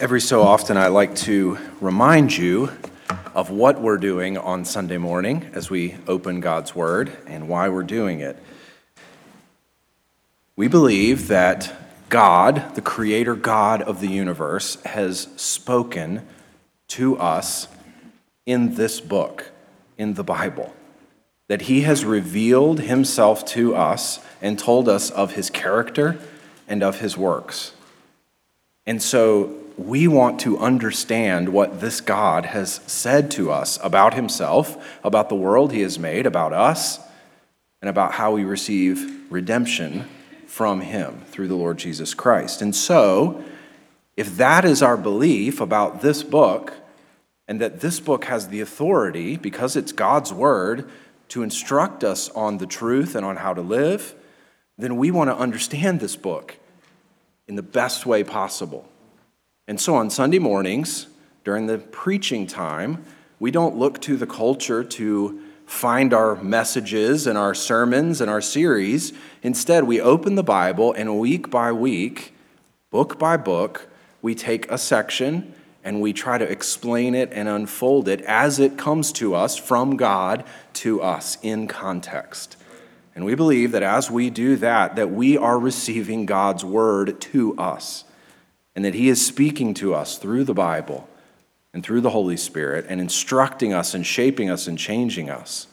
Every so often, I like to remind you of what we're doing on Sunday morning as we open God's Word and why we're doing it. We believe that God, the Creator God of the universe, has spoken to us in this book, in the Bible. That He has revealed Himself to us and told us of His character and of His works. And so we want to understand what this God has said to us about himself, about the world he has made, about us, and about how we receive redemption from him through the Lord Jesus Christ. And so, if that is our belief about this book, and that this book has the authority, because it's God's word, to instruct us on the truth and on how to live, then we want to understand this book in the best way possible. And so on Sunday mornings, during the preaching time, we don't look to the culture to find our messages and our sermons and our series. Instead, we open the Bible and week by week, book by book, we take a section and we try to explain it and unfold it as it comes to us from God to us in context. And we believe that as we do that that we are receiving God's word to us and that He is speaking to us through the Bible and through the Holy Spirit and instructing us and shaping us and changing us.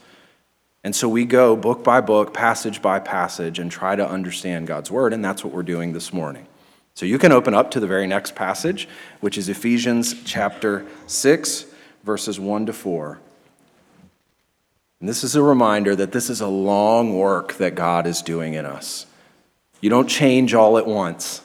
And so we go book by book, passage by passage, and try to understand God's Word, and that's what we're doing this morning. So you can open up to the very next passage, which is Ephesians chapter 6, verses 1 to 4. And this is a reminder that this is a long work that God is doing in us. You don't change all at once.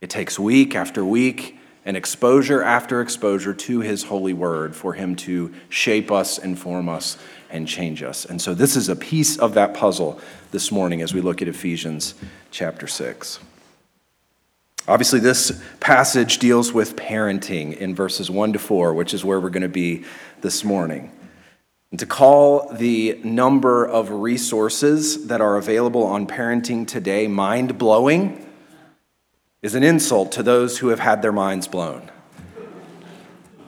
It takes week after week and exposure after exposure to His holy word for Him to shape us, inform us, and change us. And so, this is a piece of that puzzle this morning as we look at Ephesians chapter 6. Obviously, this passage deals with parenting in verses 1 to 4, which is where we're going to be this morning. And to call the number of resources that are available on parenting today mind blowing is an insult to those who have had their minds blown.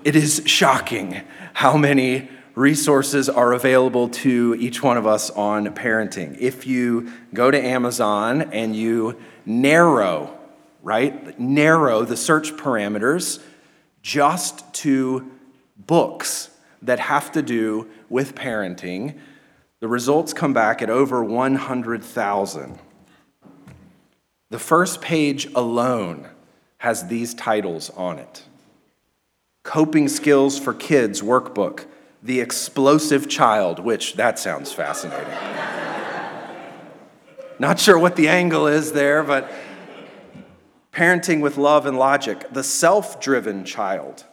It is shocking how many resources are available to each one of us on parenting. If you go to Amazon and you narrow, right, narrow the search parameters just to books that have to do with parenting, the results come back at over 100,000. The first page alone has these titles on it Coping Skills for Kids Workbook, The Explosive Child, which that sounds fascinating. Not sure what the angle is there, but Parenting with Love and Logic, The Self Driven Child.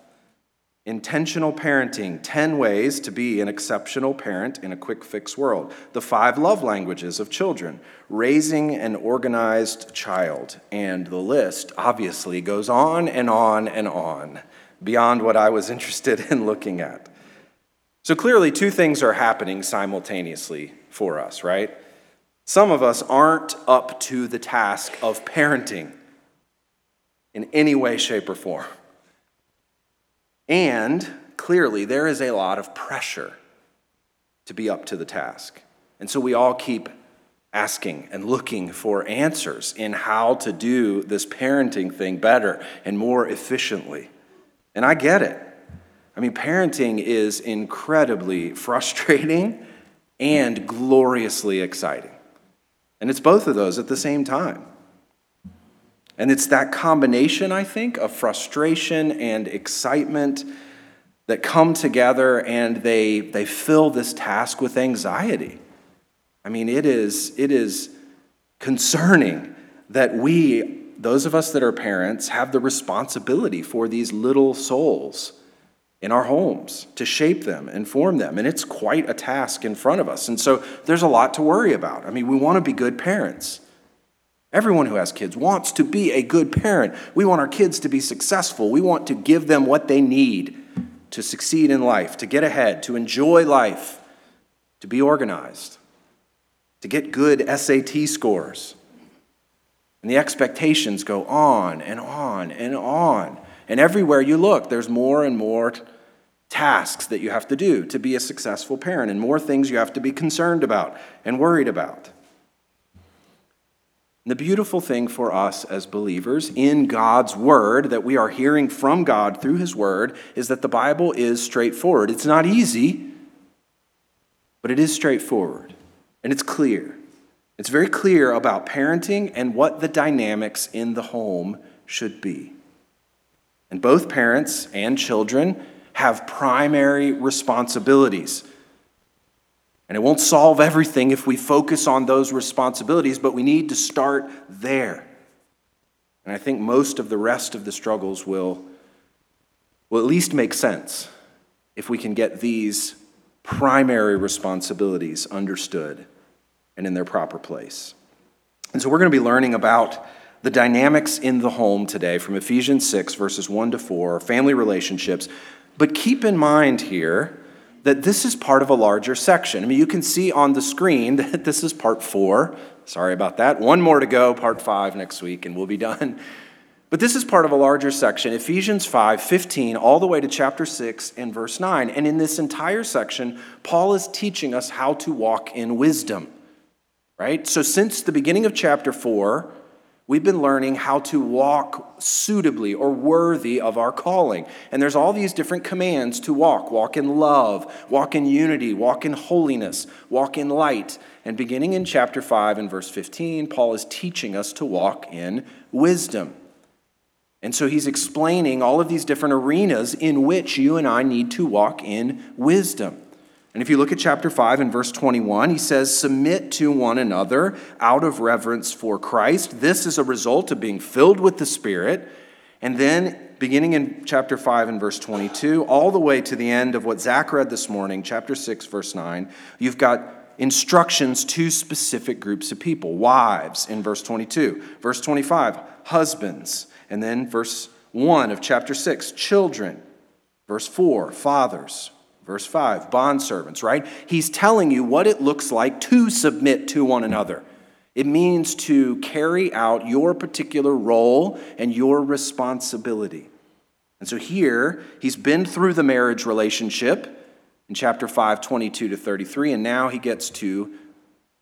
Intentional parenting 10 ways to be an exceptional parent in a quick fix world. The five love languages of children. Raising an organized child. And the list obviously goes on and on and on, beyond what I was interested in looking at. So clearly, two things are happening simultaneously for us, right? Some of us aren't up to the task of parenting in any way, shape, or form. And clearly, there is a lot of pressure to be up to the task. And so we all keep asking and looking for answers in how to do this parenting thing better and more efficiently. And I get it. I mean, parenting is incredibly frustrating and gloriously exciting. And it's both of those at the same time. And it's that combination, I think, of frustration and excitement that come together and they, they fill this task with anxiety. I mean, it is, it is concerning that we, those of us that are parents, have the responsibility for these little souls in our homes to shape them and form them. And it's quite a task in front of us. And so there's a lot to worry about. I mean, we want to be good parents. Everyone who has kids wants to be a good parent. We want our kids to be successful. We want to give them what they need to succeed in life, to get ahead, to enjoy life, to be organized, to get good SAT scores. And the expectations go on and on and on. And everywhere you look, there's more and more tasks that you have to do to be a successful parent, and more things you have to be concerned about and worried about. The beautiful thing for us as believers in God's Word that we are hearing from God through His Word is that the Bible is straightforward. It's not easy, but it is straightforward and it's clear. It's very clear about parenting and what the dynamics in the home should be. And both parents and children have primary responsibilities. And it won't solve everything if we focus on those responsibilities, but we need to start there. And I think most of the rest of the struggles will, will at least make sense if we can get these primary responsibilities understood and in their proper place. And so we're going to be learning about the dynamics in the home today from Ephesians 6, verses 1 to 4, family relationships, but keep in mind here that this is part of a larger section. I mean, you can see on the screen that this is part four. Sorry about that. One more to go, part five next week, and we'll be done. But this is part of a larger section, Ephesians 5 15, all the way to chapter 6 and verse 9. And in this entire section, Paul is teaching us how to walk in wisdom, right? So, since the beginning of chapter 4, We've been learning how to walk suitably or worthy of our calling. And there's all these different commands to walk walk in love, walk in unity, walk in holiness, walk in light. And beginning in chapter 5 and verse 15, Paul is teaching us to walk in wisdom. And so he's explaining all of these different arenas in which you and I need to walk in wisdom. And if you look at chapter 5 and verse 21, he says, Submit to one another out of reverence for Christ. This is a result of being filled with the Spirit. And then, beginning in chapter 5 and verse 22, all the way to the end of what Zach read this morning, chapter 6, verse 9, you've got instructions to specific groups of people wives in verse 22, verse 25, husbands, and then verse 1 of chapter 6, children, verse 4, fathers, Verse 5, bondservants, right? He's telling you what it looks like to submit to one another. It means to carry out your particular role and your responsibility. And so here, he's been through the marriage relationship in chapter 5, 22 to 33, and now he gets to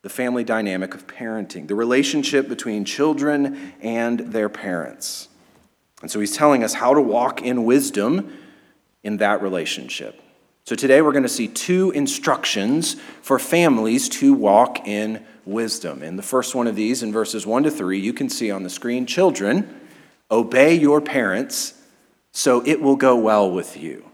the family dynamic of parenting, the relationship between children and their parents. And so he's telling us how to walk in wisdom in that relationship. So today we're going to see two instructions for families to walk in wisdom. And the first one of these, in verses 1 to 3, you can see on the screen Children, obey your parents so it will go well with you.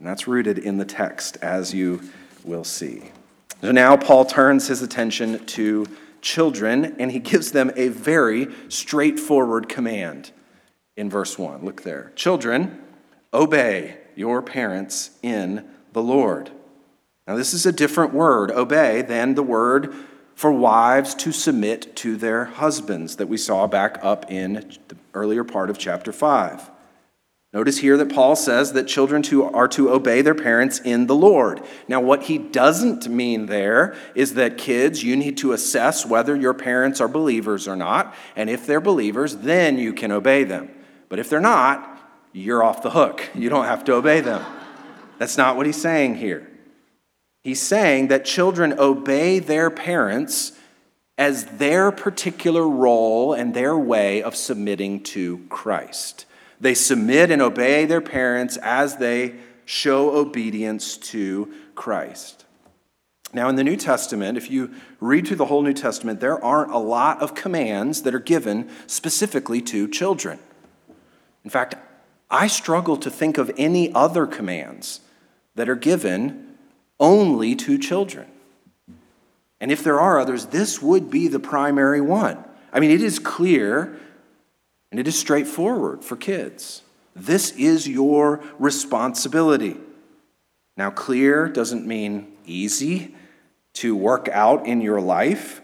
And that's rooted in the text, as you will see. So now Paul turns his attention to children, and he gives them a very straightforward command in verse 1. Look there. Children, obey your parents in the Lord. Now, this is a different word, obey, than the word for wives to submit to their husbands that we saw back up in the earlier part of chapter 5. Notice here that Paul says that children are to obey their parents in the Lord. Now, what he doesn't mean there is that kids, you need to assess whether your parents are believers or not. And if they're believers, then you can obey them. But if they're not, you're off the hook. You don't have to obey them. That's not what he's saying here. He's saying that children obey their parents as their particular role and their way of submitting to Christ. They submit and obey their parents as they show obedience to Christ. Now, in the New Testament, if you read through the whole New Testament, there aren't a lot of commands that are given specifically to children. In fact, I struggle to think of any other commands that are given only to children. And if there are others, this would be the primary one. I mean, it is clear and it is straightforward for kids. This is your responsibility. Now, clear doesn't mean easy to work out in your life,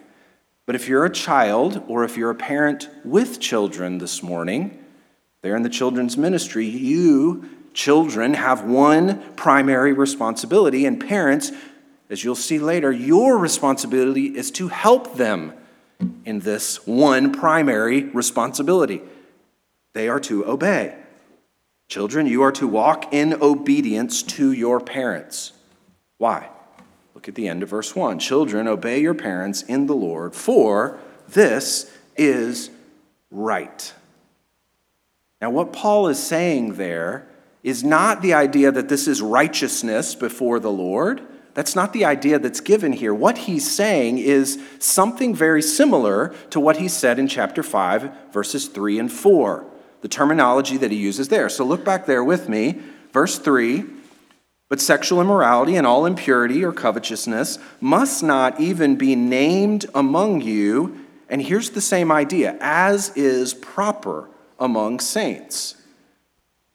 but if you're a child or if you're a parent with children this morning, there in the children's ministry, you, children, have one primary responsibility, and parents, as you'll see later, your responsibility is to help them in this one primary responsibility. They are to obey. Children, you are to walk in obedience to your parents. Why? Look at the end of verse 1. Children, obey your parents in the Lord, for this is right. Now, what Paul is saying there is not the idea that this is righteousness before the Lord. That's not the idea that's given here. What he's saying is something very similar to what he said in chapter 5, verses 3 and 4, the terminology that he uses there. So look back there with me. Verse 3 But sexual immorality and all impurity or covetousness must not even be named among you. And here's the same idea as is proper among saints.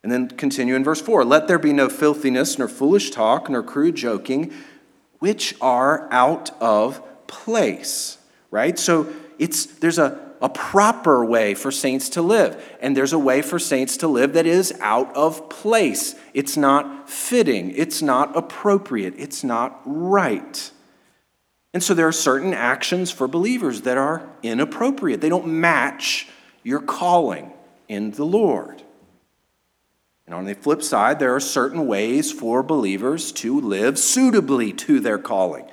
And then continue in verse 4 Let there be no filthiness, nor foolish talk, nor crude joking, which are out of place. Right? So it's, there's a, a proper way for saints to live, and there's a way for saints to live that is out of place. It's not fitting, it's not appropriate, it's not right. And so there are certain actions for believers that are inappropriate, they don't match your calling in the Lord. And on the flip side, there are certain ways for believers to live suitably to their calling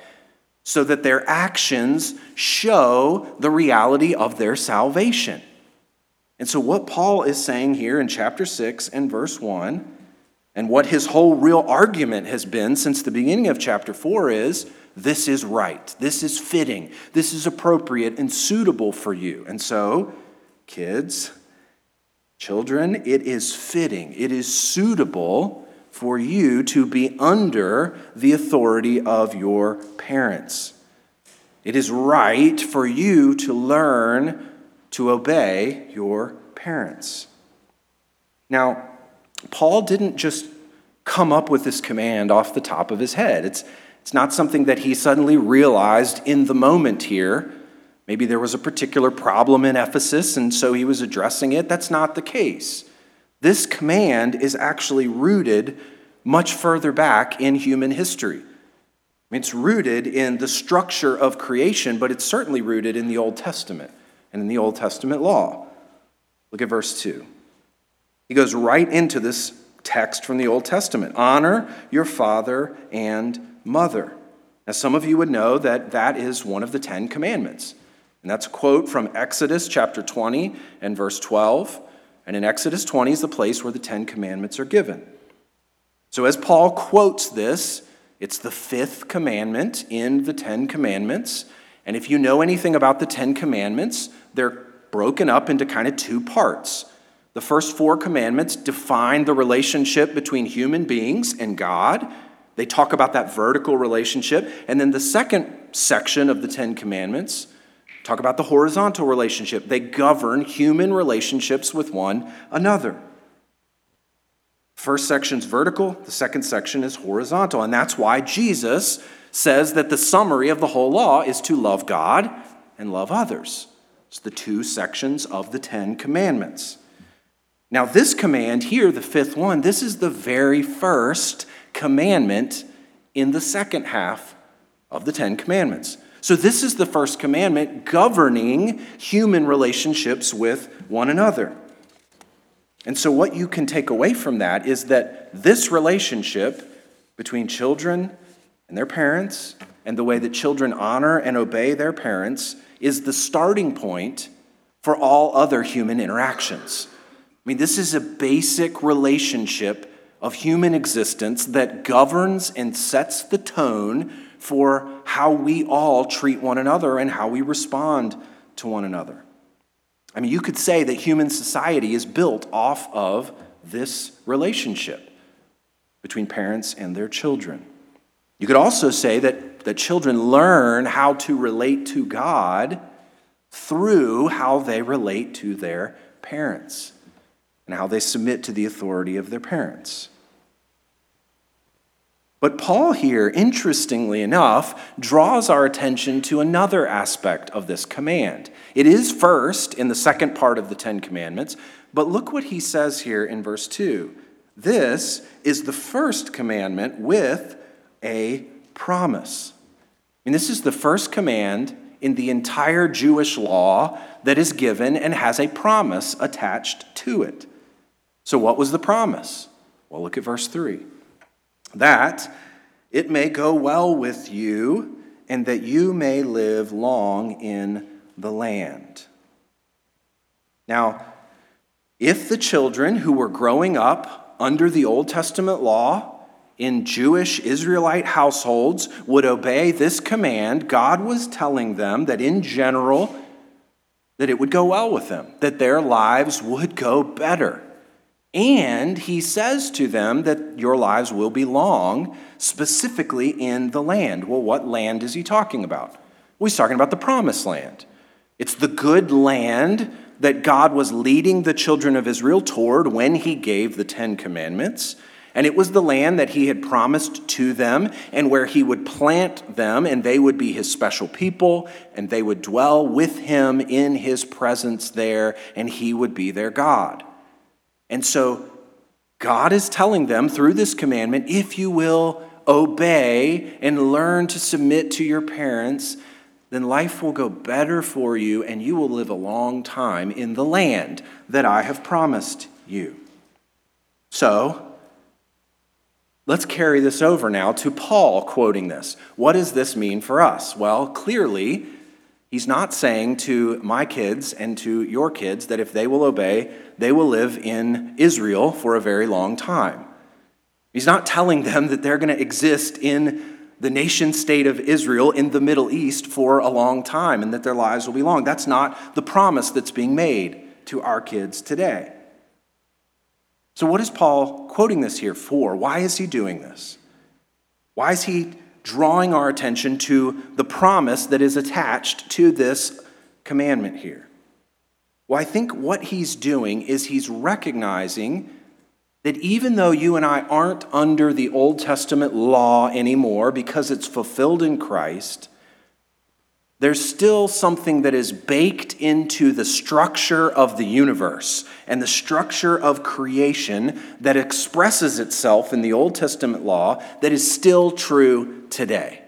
so that their actions show the reality of their salvation. And so, what Paul is saying here in chapter 6 and verse 1, and what his whole real argument has been since the beginning of chapter 4 is this is right, this is fitting, this is appropriate and suitable for you. And so, kids, Children, it is fitting, it is suitable for you to be under the authority of your parents. It is right for you to learn to obey your parents. Now, Paul didn't just come up with this command off the top of his head. It's, it's not something that he suddenly realized in the moment here. Maybe there was a particular problem in Ephesus, and so he was addressing it. That's not the case. This command is actually rooted much further back in human history. It's rooted in the structure of creation, but it's certainly rooted in the Old Testament and in the Old Testament law. Look at verse 2. He goes right into this text from the Old Testament honor your father and mother. Now, some of you would know that that is one of the Ten Commandments. And that's a quote from Exodus chapter 20 and verse 12. And in Exodus 20 is the place where the Ten Commandments are given. So as Paul quotes this, it's the fifth commandment in the Ten Commandments. And if you know anything about the Ten Commandments, they're broken up into kind of two parts. The first four commandments define the relationship between human beings and God. They talk about that vertical relationship. And then the second section of the Ten Commandments Talk about the horizontal relationship. They govern human relationships with one another. First section's vertical, the second section is horizontal. And that's why Jesus says that the summary of the whole law is to love God and love others. It's the two sections of the Ten Commandments. Now, this command here, the fifth one, this is the very first commandment in the second half of the Ten Commandments. So, this is the first commandment governing human relationships with one another. And so, what you can take away from that is that this relationship between children and their parents, and the way that children honor and obey their parents, is the starting point for all other human interactions. I mean, this is a basic relationship of human existence that governs and sets the tone for how we all treat one another and how we respond to one another. I mean, you could say that human society is built off of this relationship between parents and their children. You could also say that, that children learn how to relate to God through how they relate to their parents and how they submit to the authority of their parents. But Paul here, interestingly enough, draws our attention to another aspect of this command. It is first in the second part of the Ten Commandments, but look what he says here in verse 2. This is the first commandment with a promise. And this is the first command in the entire Jewish law that is given and has a promise attached to it. So, what was the promise? Well, look at verse 3 that it may go well with you and that you may live long in the land. Now, if the children who were growing up under the Old Testament law in Jewish Israelite households would obey this command, God was telling them that in general, that it would go well with them, that their lives would go better. And he says to them that your lives will be long, specifically in the land. Well, what land is he talking about? Well, he's talking about the promised land. It's the good land that God was leading the children of Israel toward when he gave the Ten Commandments. And it was the land that he had promised to them, and where he would plant them, and they would be his special people, and they would dwell with him in his presence there, and he would be their God. And so God is telling them through this commandment if you will obey and learn to submit to your parents, then life will go better for you, and you will live a long time in the land that I have promised you. So, Let's carry this over now to Paul quoting this. What does this mean for us? Well, clearly, he's not saying to my kids and to your kids that if they will obey, they will live in Israel for a very long time. He's not telling them that they're going to exist in the nation state of Israel in the Middle East for a long time and that their lives will be long. That's not the promise that's being made to our kids today. So, what is Paul quoting this here for? Why is he doing this? Why is he drawing our attention to the promise that is attached to this commandment here? Well, I think what he's doing is he's recognizing that even though you and I aren't under the Old Testament law anymore because it's fulfilled in Christ, there's still something that is baked into the structure of the universe and the structure of creation that expresses itself in the Old Testament law that is still true today.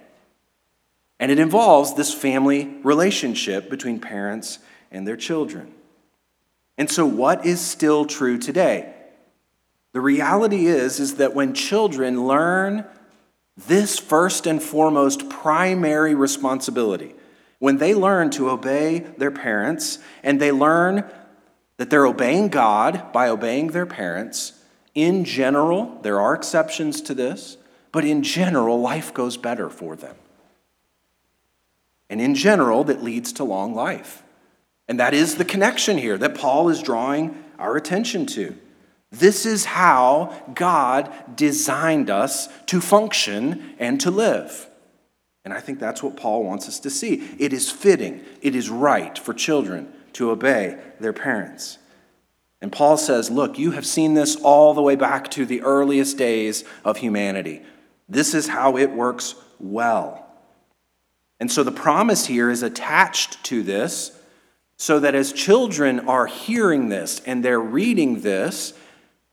And it involves this family relationship between parents and their children. And so, what is still true today? The reality is, is that when children learn this first and foremost primary responsibility, when they learn to obey their parents and they learn that they're obeying God by obeying their parents, in general, there are exceptions to this, but in general, life goes better for them. And in general, that leads to long life. And that is the connection here that Paul is drawing our attention to. This is how God designed us to function and to live. And I think that's what Paul wants us to see. It is fitting, it is right for children to obey their parents. And Paul says, Look, you have seen this all the way back to the earliest days of humanity. This is how it works well. And so the promise here is attached to this so that as children are hearing this and they're reading this,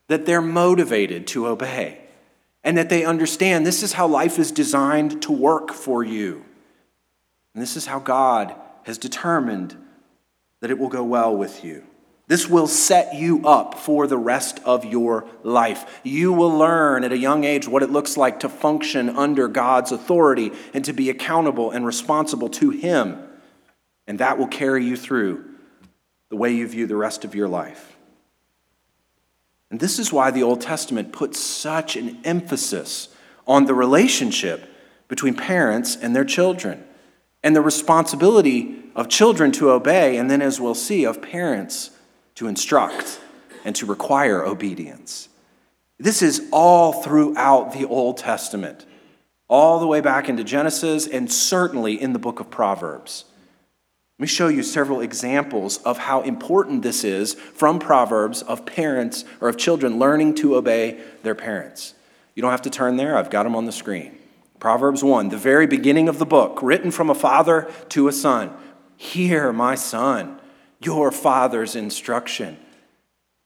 that they're motivated to obey and that they understand this is how life is designed to work for you. And this is how God has determined that it will go well with you. This will set you up for the rest of your life. You will learn at a young age what it looks like to function under God's authority and to be accountable and responsible to Him. And that will carry you through the way you view the rest of your life. And this is why the Old Testament puts such an emphasis on the relationship between parents and their children and the responsibility of children to obey, and then, as we'll see, of parents to instruct and to require obedience. This is all throughout the Old Testament, all the way back into Genesis, and certainly in the book of Proverbs. Let me show you several examples of how important this is from Proverbs of parents or of children learning to obey their parents. You don't have to turn there, I've got them on the screen. Proverbs 1, the very beginning of the book, written from a father to a son. Hear, my son, your father's instruction,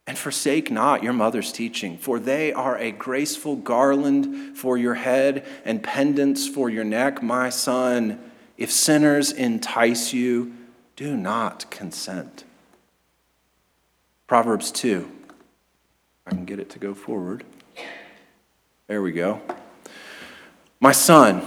and forsake not your mother's teaching, for they are a graceful garland for your head and pendants for your neck, my son. If sinners entice you, do not consent. Proverbs 2 I can get it to go forward. There we go. My son,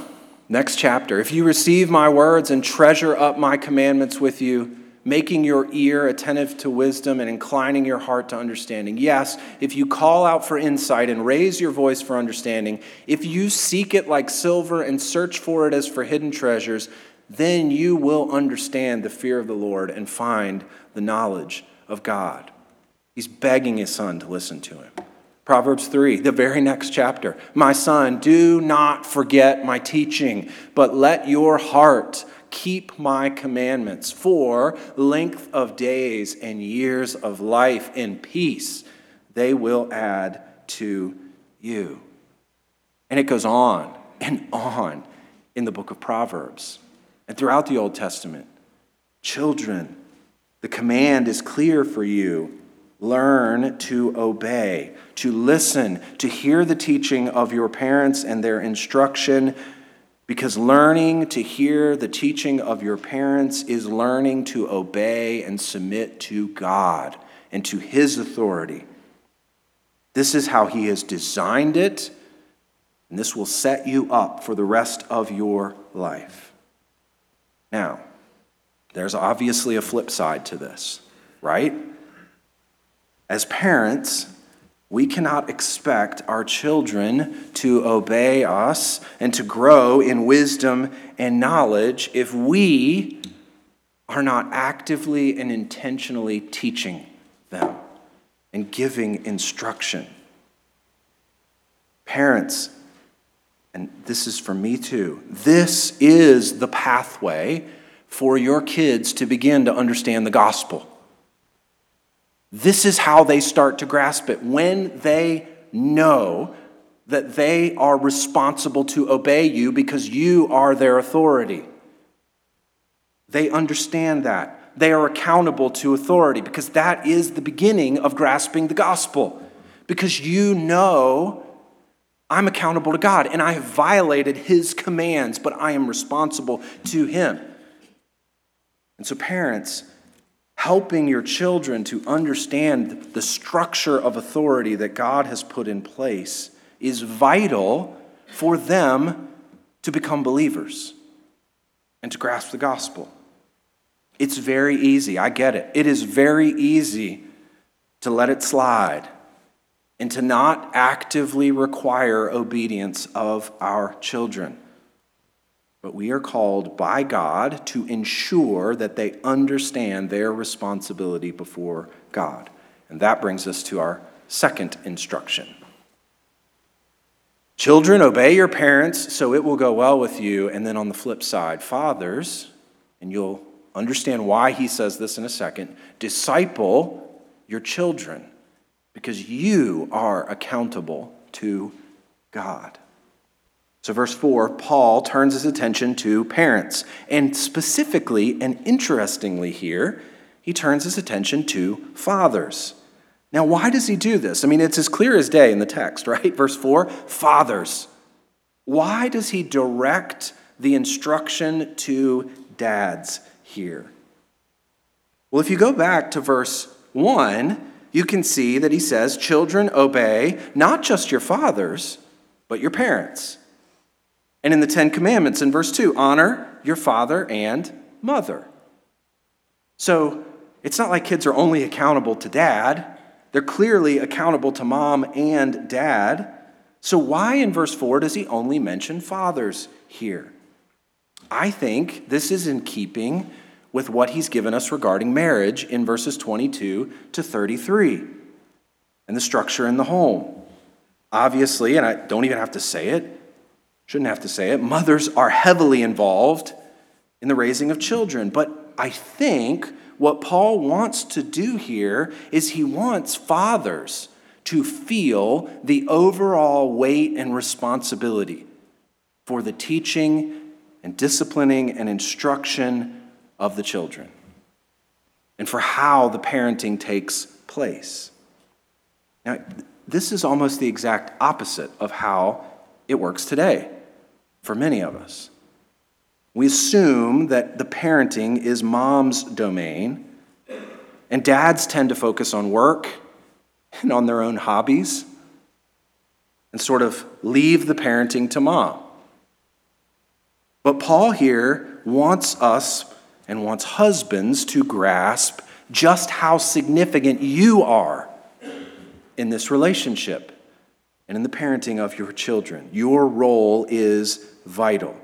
next chapter. If you receive my words and treasure up my commandments with you, making your ear attentive to wisdom and inclining your heart to understanding. Yes, if you call out for insight and raise your voice for understanding, if you seek it like silver and search for it as for hidden treasures, then you will understand the fear of the Lord and find the knowledge of God. He's begging his son to listen to him. Proverbs 3, the very next chapter. My son, do not forget my teaching, but let your heart keep my commandments, for length of days and years of life in peace they will add to you. And it goes on and on in the book of Proverbs and throughout the Old Testament. Children, the command is clear for you. Learn to obey, to listen, to hear the teaching of your parents and their instruction because learning to hear the teaching of your parents is learning to obey and submit to God and to His authority. This is how He has designed it, and this will set you up for the rest of your life. Now, there's obviously a flip side to this, right? As parents, we cannot expect our children to obey us and to grow in wisdom and knowledge if we are not actively and intentionally teaching them and giving instruction. Parents, and this is for me too, this is the pathway for your kids to begin to understand the gospel. This is how they start to grasp it. When they know that they are responsible to obey you because you are their authority. They understand that. They are accountable to authority because that is the beginning of grasping the gospel. Because you know I'm accountable to God and I have violated his commands, but I am responsible to him. And so, parents, helping your children to understand the structure of authority that God has put in place is vital for them to become believers and to grasp the gospel. It's very easy. I get it. It is very easy to let it slide and to not actively require obedience of our children. But we are called by God to ensure that they understand their responsibility before God. And that brings us to our second instruction. Children, obey your parents so it will go well with you. And then on the flip side, fathers, and you'll understand why he says this in a second, disciple your children because you are accountable to God. So, verse 4, Paul turns his attention to parents. And specifically and interestingly here, he turns his attention to fathers. Now, why does he do this? I mean, it's as clear as day in the text, right? Verse 4 fathers. Why does he direct the instruction to dads here? Well, if you go back to verse 1, you can see that he says, Children, obey not just your fathers, but your parents. And in the Ten Commandments, in verse 2, honor your father and mother. So it's not like kids are only accountable to dad, they're clearly accountable to mom and dad. So, why in verse 4 does he only mention fathers here? I think this is in keeping with what he's given us regarding marriage in verses 22 to 33 and the structure in the home. Obviously, and I don't even have to say it, Shouldn't have to say it. Mothers are heavily involved in the raising of children. But I think what Paul wants to do here is he wants fathers to feel the overall weight and responsibility for the teaching and disciplining and instruction of the children and for how the parenting takes place. Now, this is almost the exact opposite of how it works today for many of us. We assume that the parenting is mom's domain, and dads tend to focus on work and on their own hobbies and sort of leave the parenting to mom. But Paul here wants us and wants husbands to grasp just how significant you are in this relationship and in the parenting of your children. Your role is vital.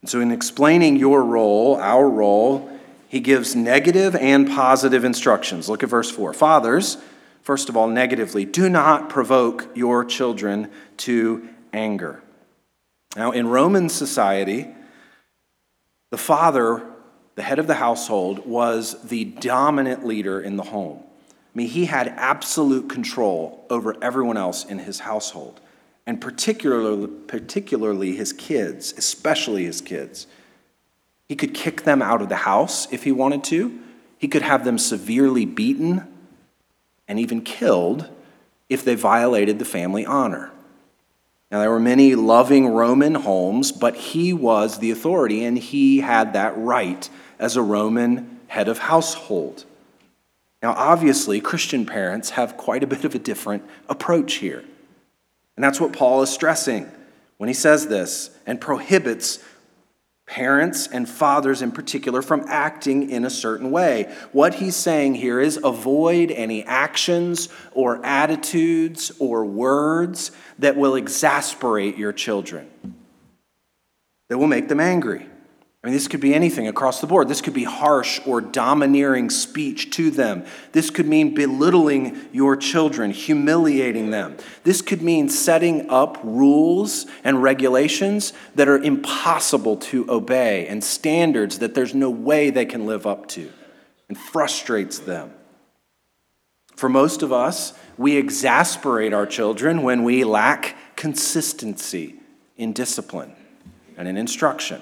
And so, in explaining your role, our role, he gives negative and positive instructions. Look at verse 4. Fathers, first of all, negatively, do not provoke your children to anger. Now, in Roman society, the father, the head of the household, was the dominant leader in the home. I mean, he had absolute control over everyone else in his household, and particularly, particularly his kids, especially his kids. He could kick them out of the house if he wanted to. He could have them severely beaten and even killed if they violated the family honor. Now, there were many loving Roman homes, but he was the authority and he had that right as a Roman head of household. Now, obviously, Christian parents have quite a bit of a different approach here. And that's what Paul is stressing when he says this and prohibits parents and fathers in particular from acting in a certain way. What he's saying here is avoid any actions or attitudes or words that will exasperate your children, that will make them angry. I mean, this could be anything across the board. This could be harsh or domineering speech to them. This could mean belittling your children, humiliating them. This could mean setting up rules and regulations that are impossible to obey and standards that there's no way they can live up to and frustrates them. For most of us, we exasperate our children when we lack consistency in discipline and in instruction.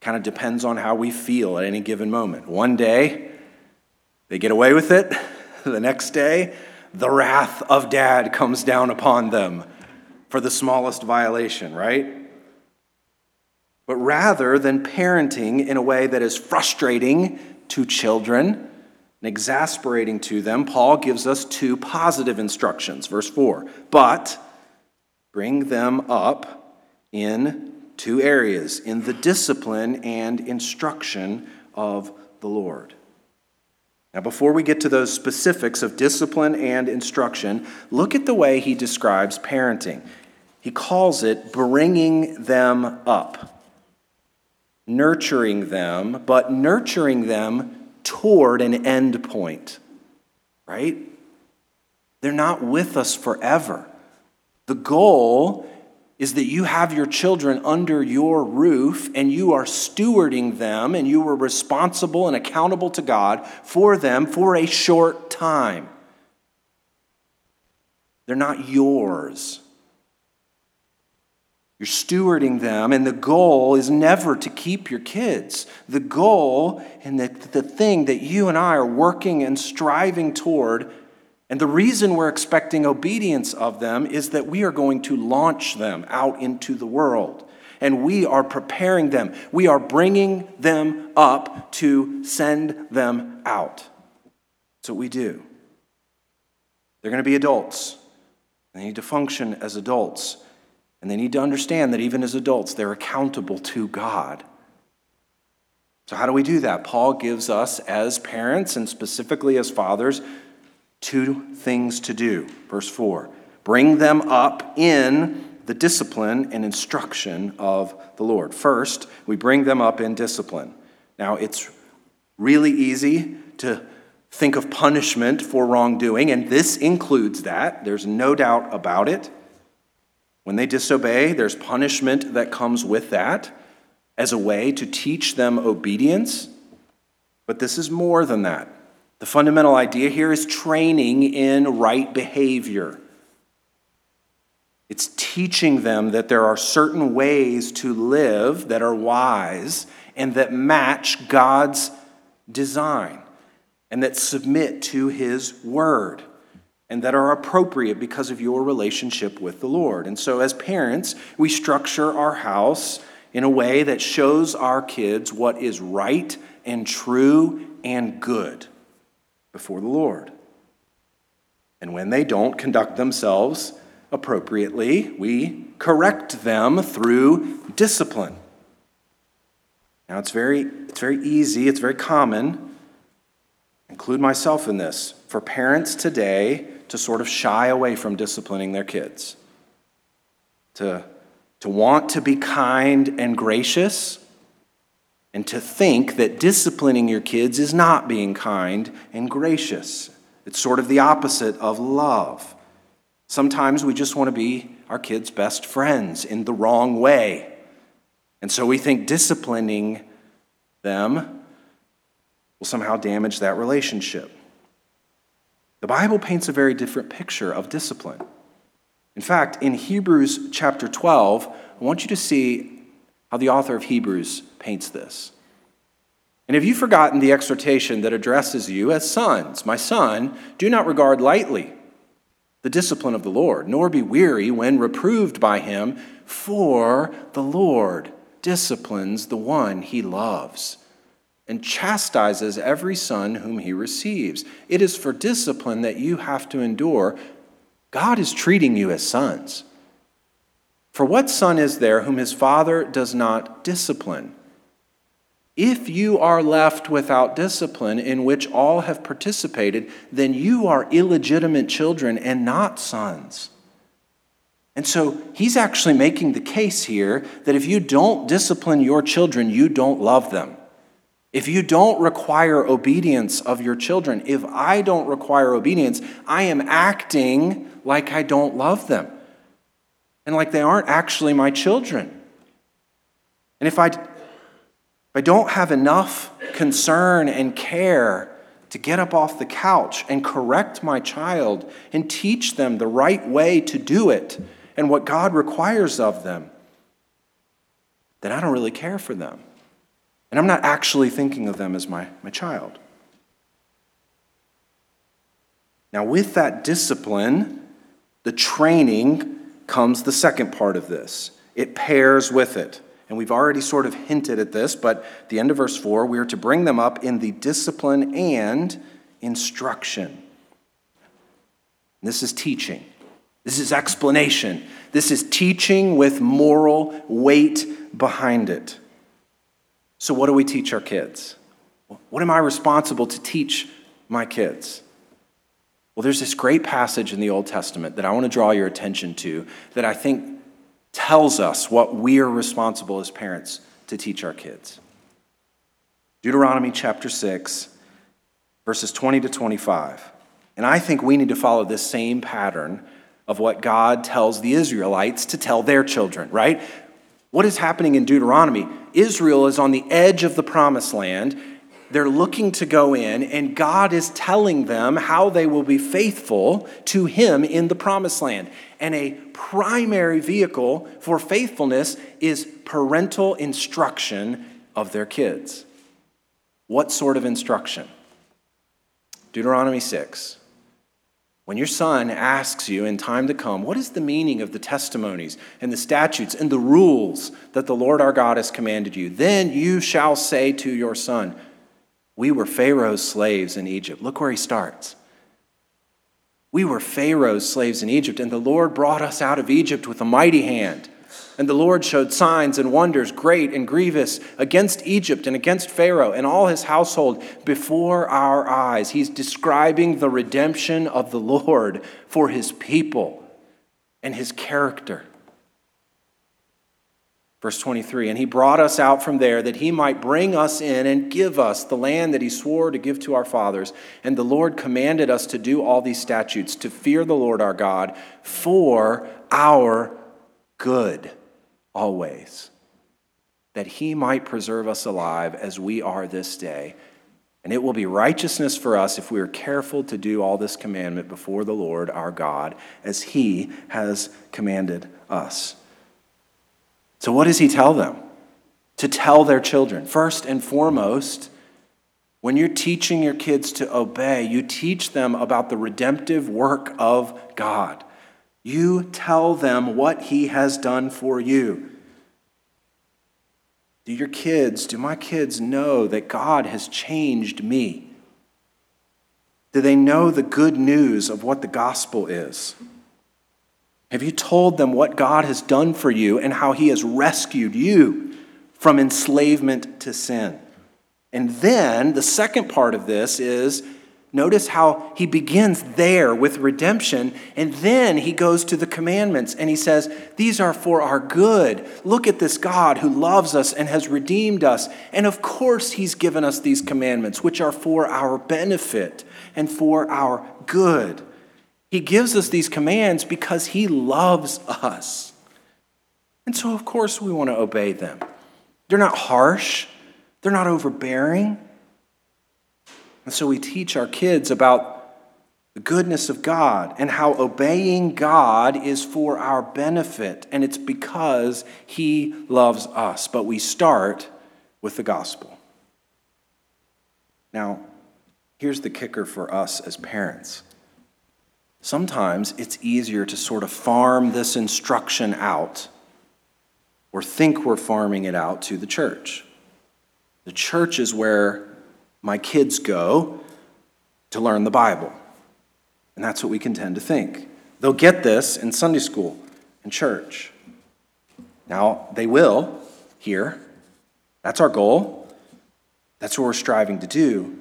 Kind of depends on how we feel at any given moment. One day, they get away with it. The next day, the wrath of dad comes down upon them for the smallest violation, right? But rather than parenting in a way that is frustrating to children and exasperating to them, Paul gives us two positive instructions. Verse 4 But bring them up in two areas in the discipline and instruction of the Lord. Now, before we get to those specifics of discipline and instruction, look at the way he describes parenting. He calls it bringing them up, nurturing them, but nurturing them toward an end point, right? They're not with us forever. The goal is that you have your children under your roof and you are stewarding them and you are responsible and accountable to God for them for a short time. They're not yours. You're stewarding them, and the goal is never to keep your kids. The goal and the, the thing that you and I are working and striving toward and the reason we're expecting obedience of them is that we are going to launch them out into the world. And we are preparing them. We are bringing them up to send them out. That's what we do. They're going to be adults. They need to function as adults. And they need to understand that even as adults, they're accountable to God. So, how do we do that? Paul gives us, as parents and specifically as fathers, two things to do. Verse 4 bring them up in the discipline and instruction of the Lord. First, we bring them up in discipline. Now, it's really easy to think of punishment for wrongdoing, and this includes that. There's no doubt about it. When they disobey, there's punishment that comes with that as a way to teach them obedience. But this is more than that. The fundamental idea here is training in right behavior. It's teaching them that there are certain ways to live that are wise and that match God's design and that submit to His word and that are appropriate because of your relationship with the Lord. And so, as parents, we structure our house in a way that shows our kids what is right and true and good before the Lord. And when they don't conduct themselves appropriately, we correct them through discipline. Now, it's very, it's very easy, it's very common, include myself in this, for parents today to sort of shy away from disciplining their kids, to, to want to be kind and gracious, and to think that disciplining your kids is not being kind and gracious. It's sort of the opposite of love. Sometimes we just want to be our kids' best friends in the wrong way. And so we think disciplining them will somehow damage that relationship. The Bible paints a very different picture of discipline. In fact, in Hebrews chapter 12, I want you to see how the author of Hebrews paints this. And have you forgotten the exhortation that addresses you as sons? My son, do not regard lightly the discipline of the Lord, nor be weary when reproved by him, for the Lord disciplines the one he loves and chastises every son whom he receives. It is for discipline that you have to endure. God is treating you as sons. For what son is there whom his father does not discipline? If you are left without discipline in which all have participated, then you are illegitimate children and not sons. And so he's actually making the case here that if you don't discipline your children, you don't love them. If you don't require obedience of your children, if I don't require obedience, I am acting like I don't love them and like they aren't actually my children. And if I if I don't have enough concern and care to get up off the couch and correct my child and teach them the right way to do it and what God requires of them, then I don't really care for them. And I'm not actually thinking of them as my, my child. Now, with that discipline, the training comes the second part of this. It pairs with it. And we've already sort of hinted at this, but the end of verse 4, we are to bring them up in the discipline and instruction. This is teaching. This is explanation. This is teaching with moral weight behind it. So, what do we teach our kids? What am I responsible to teach my kids? Well, there's this great passage in the Old Testament that I want to draw your attention to that I think tells us what we are responsible as parents to teach our kids. Deuteronomy chapter 6, verses 20 to 25. And I think we need to follow this same pattern of what God tells the Israelites to tell their children, right? What is happening in Deuteronomy? Israel is on the edge of the promised land. They're looking to go in, and God is telling them how they will be faithful to Him in the promised land. And a primary vehicle for faithfulness is parental instruction of their kids. What sort of instruction? Deuteronomy 6. When your son asks you in time to come, what is the meaning of the testimonies and the statutes and the rules that the Lord our God has commanded you? Then you shall say to your son, We were Pharaoh's slaves in Egypt. Look where he starts. We were Pharaoh's slaves in Egypt, and the Lord brought us out of Egypt with a mighty hand. And the Lord showed signs and wonders, great and grievous, against Egypt and against Pharaoh and all his household before our eyes. He's describing the redemption of the Lord for his people and his character. Verse 23 And he brought us out from there that he might bring us in and give us the land that he swore to give to our fathers. And the Lord commanded us to do all these statutes, to fear the Lord our God for our good always, that he might preserve us alive as we are this day. And it will be righteousness for us if we are careful to do all this commandment before the Lord our God, as he has commanded us. So, what does he tell them? To tell their children. First and foremost, when you're teaching your kids to obey, you teach them about the redemptive work of God. You tell them what he has done for you. Do your kids, do my kids know that God has changed me? Do they know the good news of what the gospel is? Have you told them what God has done for you and how he has rescued you from enslavement to sin? And then the second part of this is notice how he begins there with redemption, and then he goes to the commandments and he says, These are for our good. Look at this God who loves us and has redeemed us. And of course, he's given us these commandments, which are for our benefit and for our good. He gives us these commands because he loves us. And so, of course, we want to obey them. They're not harsh, they're not overbearing. And so we teach our kids about the goodness of God and how obeying God is for our benefit, and it's because He loves us. But we start with the gospel. Now, here's the kicker for us as parents. Sometimes it's easier to sort of farm this instruction out or think we're farming it out to the church. The church is where my kids go to learn the Bible. And that's what we can tend to think. They'll get this in Sunday school and church. Now, they will here. That's our goal. That's what we're striving to do.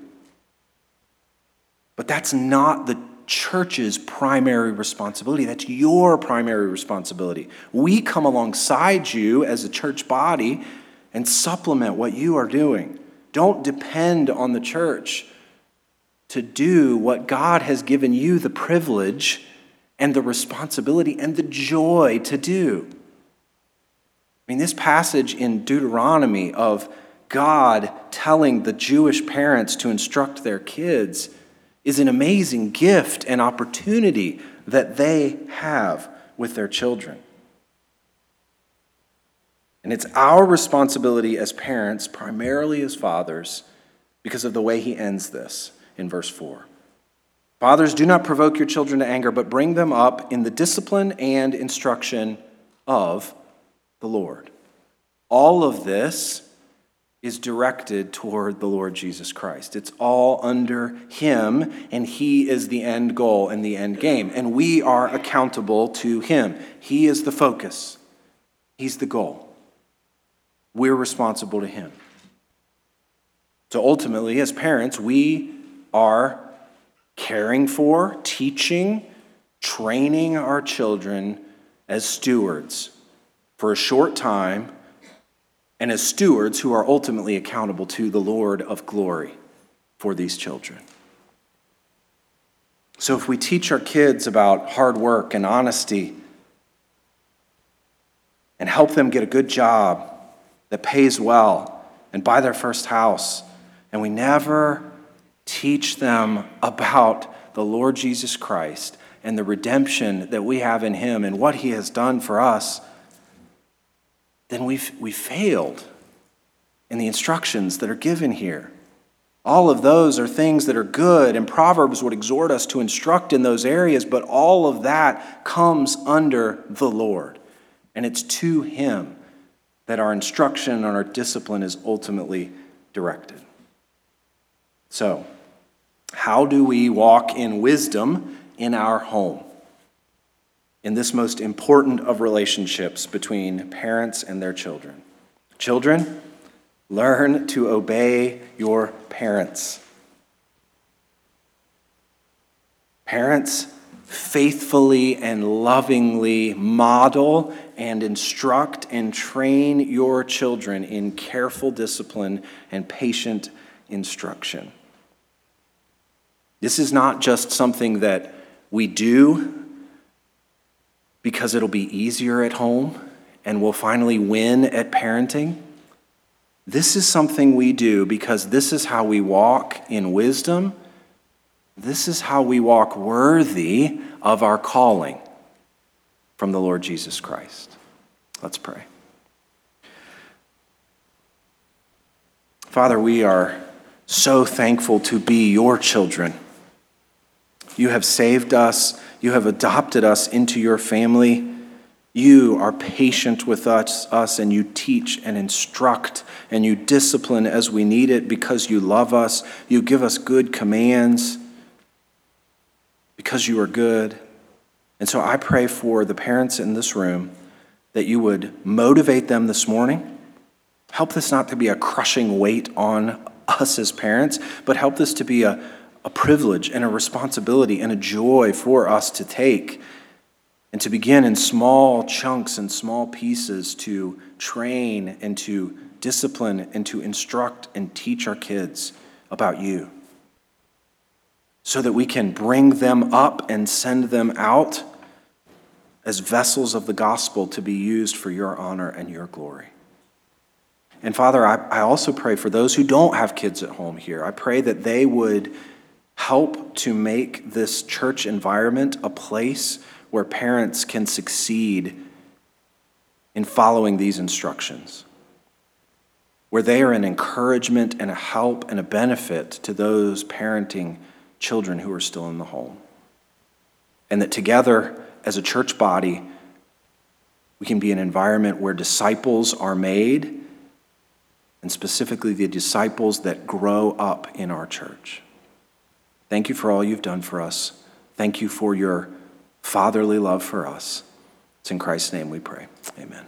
But that's not the church's primary responsibility. That's your primary responsibility. We come alongside you as a church body and supplement what you are doing. Don't depend on the church to do what God has given you the privilege and the responsibility and the joy to do. I mean, this passage in Deuteronomy of God telling the Jewish parents to instruct their kids is an amazing gift and opportunity that they have with their children. And it's our responsibility as parents, primarily as fathers, because of the way he ends this in verse 4. Fathers, do not provoke your children to anger, but bring them up in the discipline and instruction of the Lord. All of this is directed toward the Lord Jesus Christ. It's all under Him, and He is the end goal and the end game. And we are accountable to Him. He is the focus, He's the goal. We're responsible to Him. So ultimately, as parents, we are caring for, teaching, training our children as stewards for a short time and as stewards who are ultimately accountable to the Lord of glory for these children. So, if we teach our kids about hard work and honesty and help them get a good job that pays well and buy their first house, and we never teach them about the Lord Jesus Christ and the redemption that we have in Him and what He has done for us, then we've, we failed in the instructions that are given here. All of those are things that are good, and Proverbs would exhort us to instruct in those areas, but all of that comes under the Lord. And it's to Him that our instruction and our discipline is ultimately directed. So, how do we walk in wisdom in our home? In this most important of relationships between parents and their children. Children, learn to obey your parents. Parents, faithfully and lovingly model and instruct and train your children in careful discipline and patient instruction. This is not just something that we do because it'll be easier at home and we'll finally win at parenting. This is something we do because this is how we walk in wisdom. This is how we walk worthy of our calling from the Lord Jesus Christ. Let's pray. Father, we are so thankful to be your children. You have saved us, you have adopted us into your family. You are patient with us, us, and you teach and instruct and you discipline as we need it because you love us. You give us good commands. because you are good. And so I pray for the parents in this room that you would motivate them this morning. Help this not to be a crushing weight on us as parents, but help this to be a, a privilege and a responsibility and a joy for us to take and to begin in small chunks and small pieces to train and to discipline and to instruct and teach our kids about you so that we can bring them up and send them out as vessels of the gospel to be used for your honor and your glory. And Father, I, I also pray for those who don't have kids at home here. I pray that they would help to make this church environment a place where parents can succeed in following these instructions, where they are an encouragement and a help and a benefit to those parenting children who are still in the home. And that together, as a church body, we can be an environment where disciples are made, and specifically the disciples that grow up in our church. Thank you for all you've done for us. Thank you for your fatherly love for us. It's in Christ's name we pray. Amen.